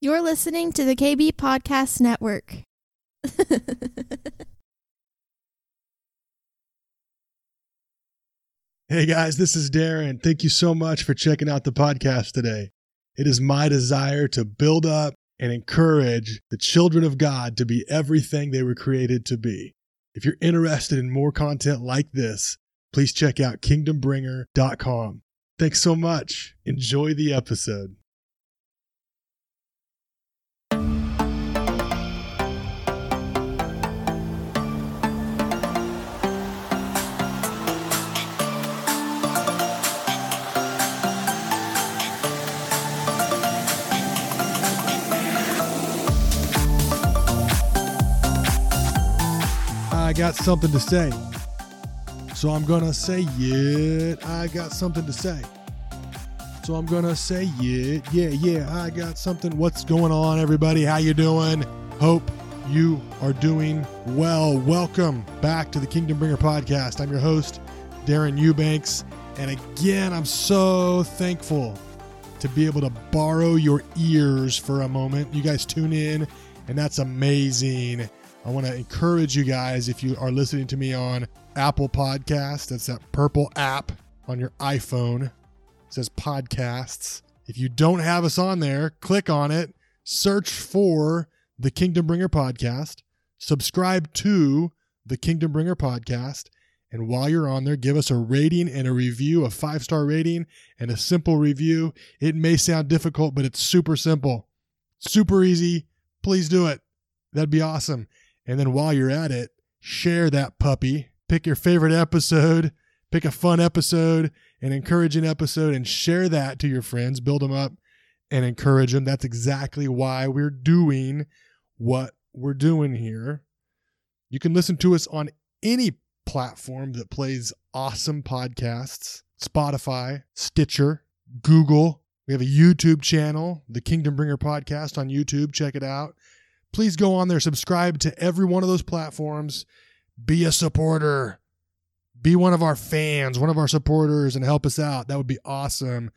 You're listening to the KB Podcast Network. Hey guys, this is Darin. Thank you so much for checking out the podcast today. It is my desire to build up and encourage the children of God to be everything they were created to be. If you're interested in more content like this, please check out kingdombringer.com. Thanks so much. Enjoy the episode. Got something to say. So I'm going to say it. I got something to say. So I'm going to say it. Yeah, yeah, I got something. What's going on everybody? How you doing? Hope you are doing well. Welcome back to the Kingdom Bringer podcast. I'm your host, Darin Eubanks, and again, I'm so thankful to be able to borrow your ears for a moment. You guys tune in, and that's amazing. I want to encourage you guys if you are listening to me on Apple Podcast, that's that purple app on your iPhone. It says podcasts. If you don't have us on there, click on it, search for the Kingdom Bringer podcast, subscribe to the Kingdom Bringer podcast, and while you're on there, give us a rating and a review, a five star rating and a simple review. It may sound difficult, but it's super simple, super easy. Please do it. That'd be awesome. And then while you're at it, share that puppy. Pick your favorite episode, pick a fun episode, an encouraging episode, and share that to your friends. Build them up and encourage them. That's exactly why we're doing what we're doing here. You can listen to us on any platform that plays awesome podcasts Spotify, Stitcher, Google. We have a YouTube channel, the Kingdom Bringer Podcast on YouTube. Check it out please go on there, subscribe to every one of those platforms, be a supporter, be one of our fans, one of our supporters, and help us out. That would be awesome.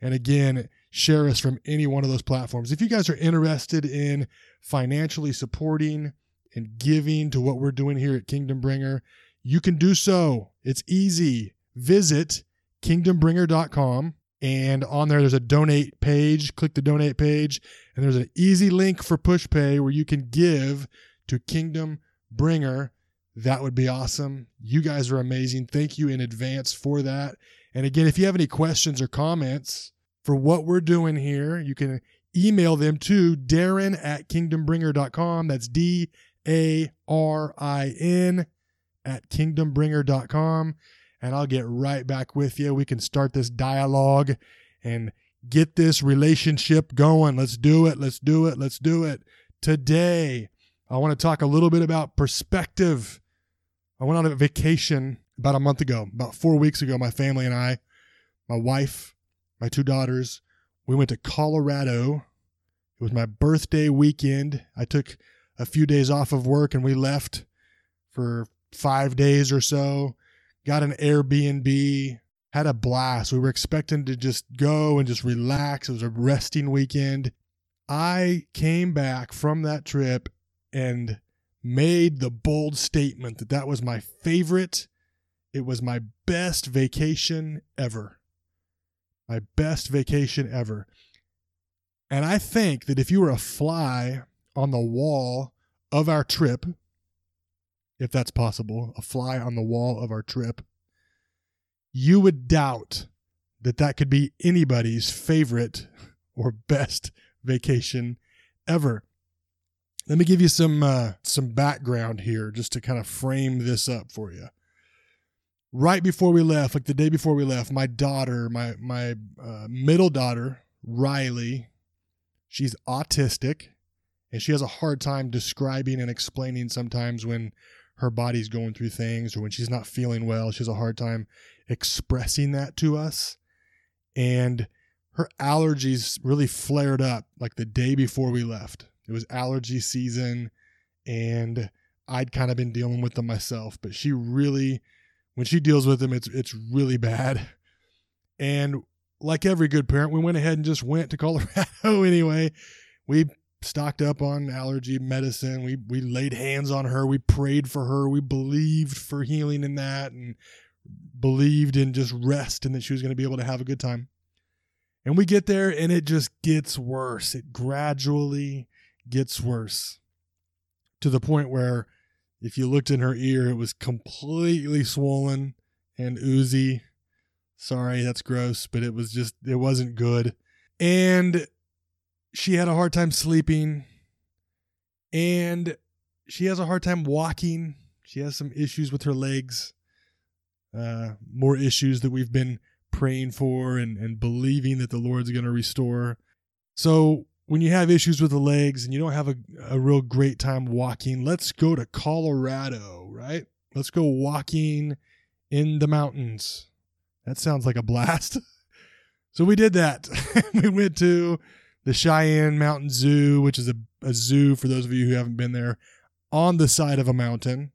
And again, share us from any one of those platforms. If you guys are interested in financially supporting and giving to what we're doing here at Kingdom Bringer, you can do so. It's easy. Visit kingdombringer.com and on there there's a donate page. Click the donate page. And there's an easy link for pushpay where you can give to kingdom bringer. That would be awesome. You guys are amazing. Thank you in advance for that. And again if you have any questions or comments for what we're doing here you can email them to darin at kingdombringer.com that's d-a-r-i-n at kingdombringer.com and I'll get right back with you. We can start this dialogue and get this relationship going. Let's do it. Let's do it. Let's do it. Today, I want to talk a little bit about perspective. I went on a vacation about a month ago, about four weeks ago. My family and I, my wife, my two daughters, we went to Colorado. It was my birthday weekend. I took a few days off of work and we left for five days or so got an Airbnb, had a blast. We were expecting to just go and just relax. It was a resting weekend. I came back from that trip and made the bold statement that that was my favorite. It was my best vacation ever. My best vacation ever. And I think that if you were a fly on the wall of our trip, if that's possible, a fly on the wall of our trip, you would doubt that that could be anybody's favorite or best vacation ever. Let me give you some uh, some background here just to kind of frame this up for you. Right before we left, like the day before we left, my daughter, my my uh, middle daughter, Riley, she's autistic, and she has a hard time describing and explaining sometimes when her body's going through things or when she's not feeling well. She has a hard time expressing that to us. And her allergies really flared up like the day before we left. It was allergy season and I'd kind of been dealing with them myself, but she really when she deals with them it's it's really bad. And like every good parent, we went ahead and just went to Colorado anyway. we stocked up on allergy medicine. We we laid hands on her. We prayed for her. We believed for healing in that and believed in just rest and that she was going to be able to have a good time. And we get there and it just gets worse. It gradually gets worse to the point where if you looked in her ear, it was completely swollen and oozy. Sorry, that's gross, but it was just, it wasn't good. And she had a hard time sleeping. And she has a hard time walking. She has some issues with her legs. Uh, more issues that we've been praying for and, and believing that the Lord's going to restore. So when you have issues with the legs and you don't have a, a real great time walking, let's go to Colorado, right? Let's go walking in the mountains. That sounds like a blast. so we did that. we went to the Cheyenne Mountain Zoo, which is a, a zoo for those of you who haven't been there, on the side of a mountain.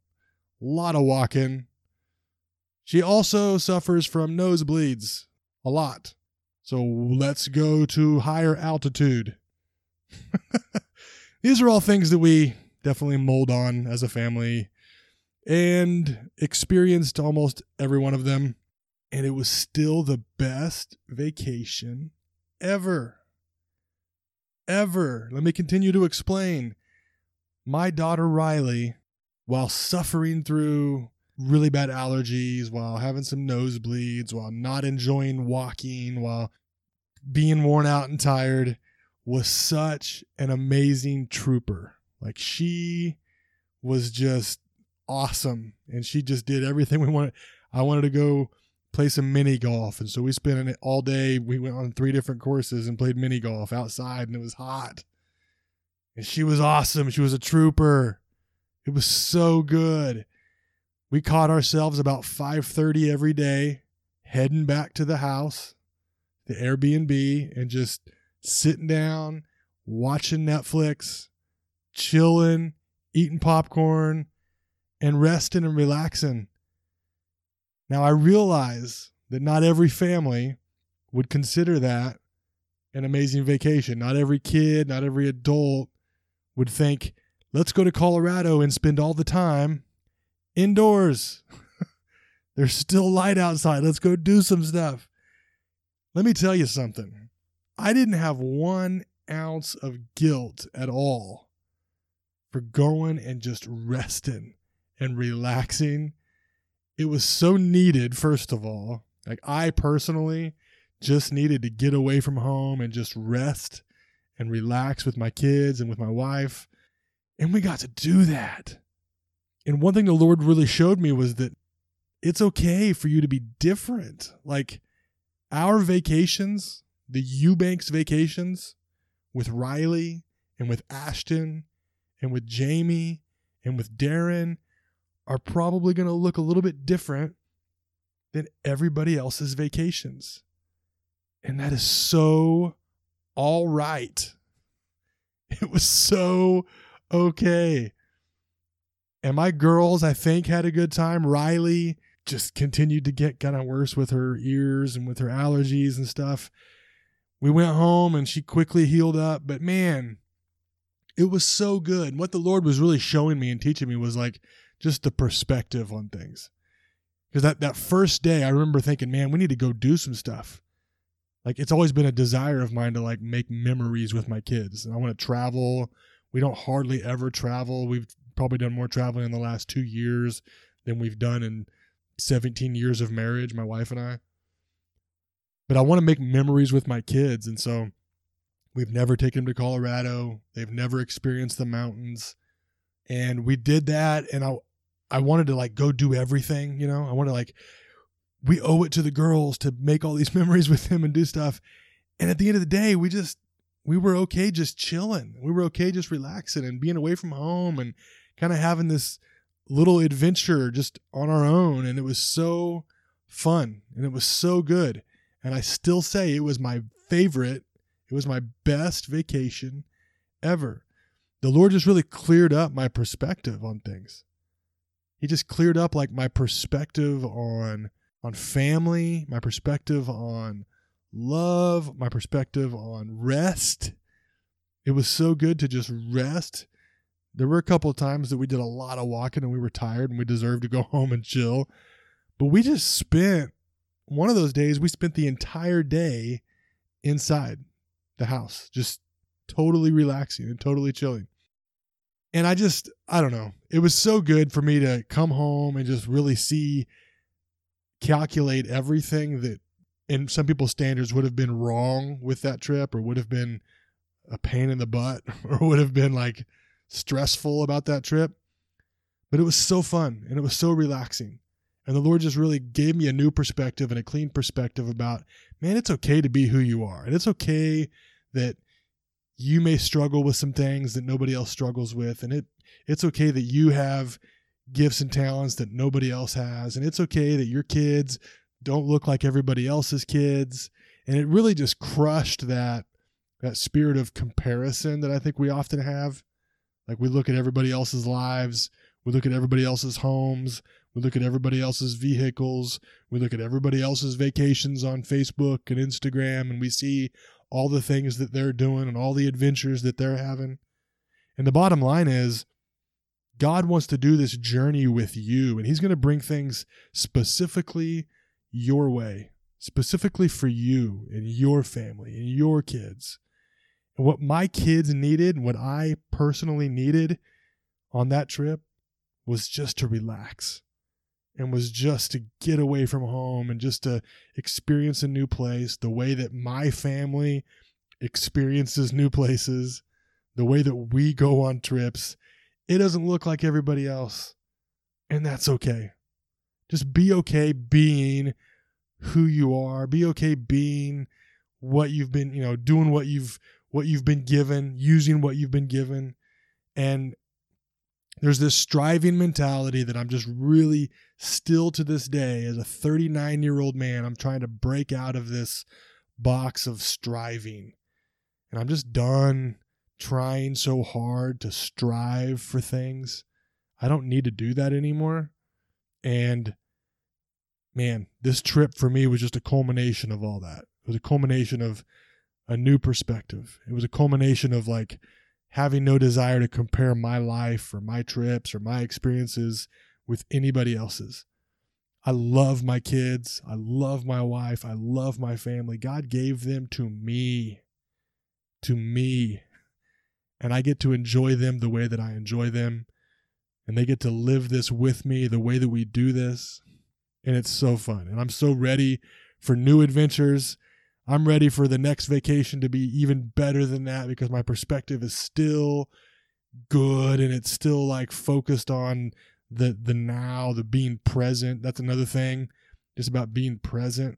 A lot of walking. She also suffers from nosebleeds a lot. So let's go to higher altitude. These are all things that we definitely mold on as a family and experienced almost every one of them. And it was still the best vacation ever. Ever. Let me continue to explain. My daughter Riley, while suffering through really bad allergies, while having some nosebleeds, while not enjoying walking, while being worn out and tired, was such an amazing trooper. Like she was just awesome and she just did everything we wanted. I wanted to go play some mini golf and so we spent it all day. We went on three different courses and played mini golf outside and it was hot. And she was awesome. She was a trooper. It was so good. We caught ourselves about 5:30 every day heading back to the house, the Airbnb and just sitting down, watching Netflix, chilling, eating popcorn, and resting and relaxing. Now, I realize that not every family would consider that an amazing vacation. Not every kid, not every adult would think, let's go to Colorado and spend all the time indoors. There's still light outside. Let's go do some stuff. Let me tell you something. I didn't have one ounce of guilt at all for going and just resting and relaxing. It was so needed, first of all. Like, I personally just needed to get away from home and just rest and relax with my kids and with my wife. And we got to do that. And one thing the Lord really showed me was that it's okay for you to be different. Like, our vacations the Eubanks vacations with Riley and with Ashton and with Jamie and with Darin are probably going to look a little bit different than everybody else's vacations. And that is so all right. It was so okay. And my girls, I think, had a good time. Riley just continued to get kind of worse with her ears and with her allergies and stuff we went home and she quickly healed up. But man, it was so good. What the Lord was really showing me and teaching me was like just the perspective on things. Because that, that first day, I remember thinking, man, we need to go do some stuff. Like it's always been a desire of mine to like make memories with my kids. And I want to travel. We don't hardly ever travel. We've probably done more traveling in the last two years than we've done in 17 years of marriage, my wife and I but I want to make memories with my kids. And so we've never taken them to Colorado. They've never experienced the mountains. And we did that. And I, I wanted to like go do everything, you know, I wanted to like, we owe it to the girls to make all these memories with them and do stuff. And at the end of the day, we just, we were okay just chilling. We were okay just relaxing and being away from home and kind of having this little adventure just on our own. And it was so fun and it was so good. And I still say it was my favorite, it was my best vacation ever. The Lord just really cleared up my perspective on things. He just cleared up like my perspective on on family, my perspective on love, my perspective on rest. it was so good to just rest. There were a couple of times that we did a lot of walking and we were tired and we deserved to go home and chill. But we just spent one of those days, we spent the entire day inside the house, just totally relaxing and totally chilling. And I just, I don't know. It was so good for me to come home and just really see, calculate everything that in some people's standards would have been wrong with that trip or would have been a pain in the butt or would have been like stressful about that trip. But it was so fun and it was so relaxing. And the Lord just really gave me a new perspective and a clean perspective about, man, it's okay to be who you are. And it's okay that you may struggle with some things that nobody else struggles with. And it it's okay that you have gifts and talents that nobody else has. And it's okay that your kids don't look like everybody else's kids. And it really just crushed that that spirit of comparison that I think we often have. Like we look at everybody else's lives, we look at everybody else's homes, we look at everybody else's vehicles, we look at everybody else's vacations on Facebook and Instagram, and we see all the things that they're doing and all the adventures that they're having. And the bottom line is, God wants to do this journey with you, and He's going to bring things specifically your way, specifically for you and your family and your kids. And what my kids needed, what I personally needed on that trip was just to relax and was just to get away from home and just to experience a new place the way that my family experiences new places, the way that we go on trips. It doesn't look like everybody else. And that's okay. Just be okay being who you are. Be okay being what you've been, you know, doing what you've what you've been given, using what you've been given. And there's this striving mentality that I'm just really still to this day as a 39 year old man, I'm trying to break out of this box of striving. And I'm just done trying so hard to strive for things. I don't need to do that anymore. And man, this trip for me was just a culmination of all that. It was a culmination of a new perspective. It was a culmination of like having no desire to compare my life or my trips or my experiences with anybody else's. I love my kids. I love my wife. I love my family. God gave them to me. To me. And I get to enjoy them the way that I enjoy them. And they get to live this with me the way that we do this and it's so fun. And I'm so ready for new adventures. I'm ready for the next vacation to be even better than that because my perspective is still good and it's still like focused on the the now, the being present. That's another thing. Just about being present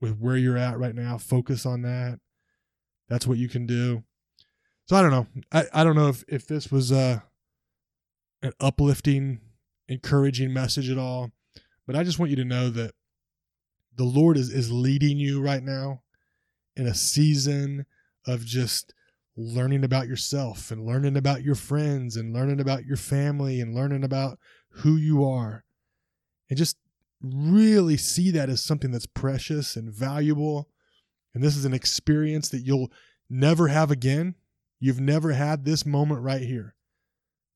with where you're at right now. Focus on that. That's what you can do. So I don't know. I, I don't know if, if this was uh an uplifting, encouraging message at all. But I just want you to know that the Lord is, is leading you right now in a season of just learning about yourself and learning about your friends and learning about your family and learning about who you are. And just really see that as something that's precious and valuable. And this is an experience that you'll never have again. You've never had this moment right here.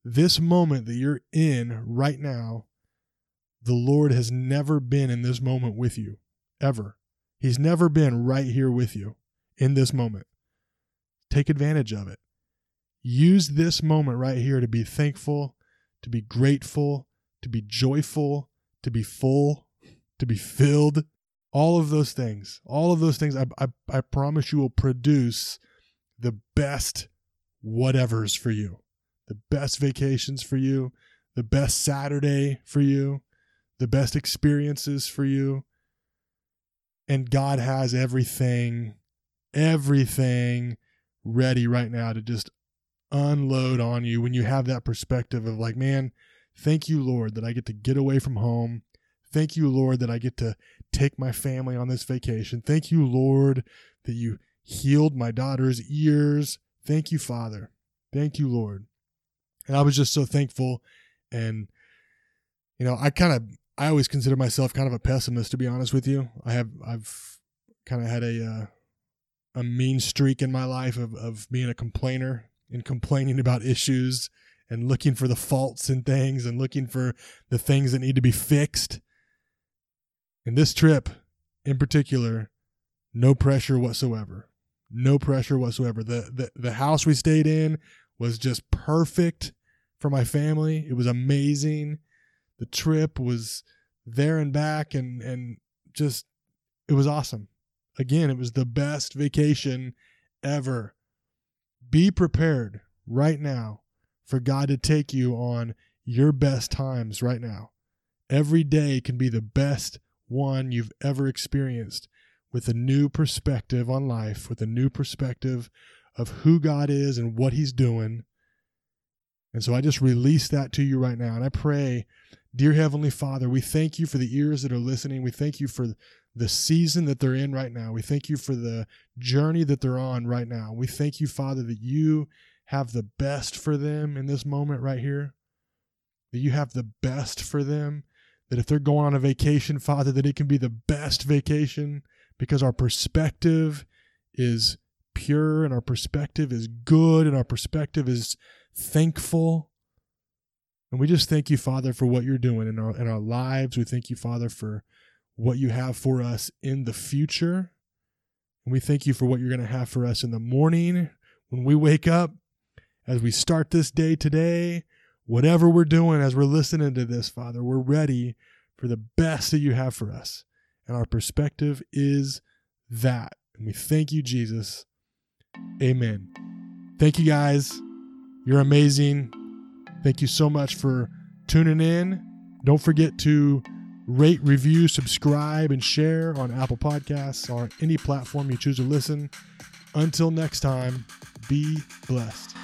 This moment that you're in right now the Lord has never been in this moment with you, ever. He's never been right here with you in this moment. Take advantage of it. Use this moment right here to be thankful, to be grateful, to be joyful, to be full, to be filled. All of those things, all of those things, I, I, I promise you will produce the best whatevers for you, the best vacations for you, the best Saturday for you, the best experiences for you. And God has everything, everything ready right now to just unload on you when you have that perspective of like, man, thank you, Lord, that I get to get away from home. Thank you, Lord, that I get to take my family on this vacation. Thank you, Lord, that you healed my daughter's ears. Thank you, Father. Thank you, Lord. And I was just so thankful. And, you know, I kind of I always consider myself kind of a pessimist, to be honest with you. I have I've kind of had a uh, a mean streak in my life of, of being a complainer and complaining about issues and looking for the faults in things and looking for the things that need to be fixed. And this trip in particular, no pressure whatsoever. No pressure whatsoever. The, the the house we stayed in was just perfect for my family. It was amazing. The trip was there and back and and just it was awesome. Again, it was the best vacation ever. Be prepared right now for God to take you on your best times right now. Every day can be the best one you've ever experienced with a new perspective on life, with a new perspective of who God is and what He's doing. And so I just release that to you right now. And I pray, dear Heavenly Father, we thank you for the ears that are listening. We thank you for the season that they're in right now. We thank you for the journey that they're on right now. We thank you, Father, that you have the best for them in this moment right here. That you have the best for them. That if they're going on a vacation, Father, that it can be the best vacation because our perspective is pure and our perspective is good and our perspective is thankful. And we just thank you, Father, for what you're doing in our in our lives. We thank you, Father, for what you have for us in the future. And we thank you for what you're going to have for us in the morning when we wake up, as we start this day today, whatever we're doing as we're listening to this, Father, we're ready for the best that you have for us. And our perspective is that. And we thank you, Jesus. Amen. Thank you, guys. You're amazing. Thank you so much for tuning in. Don't forget to rate, review, subscribe, and share on Apple Podcasts or any platform you choose to listen. Until next time, be blessed.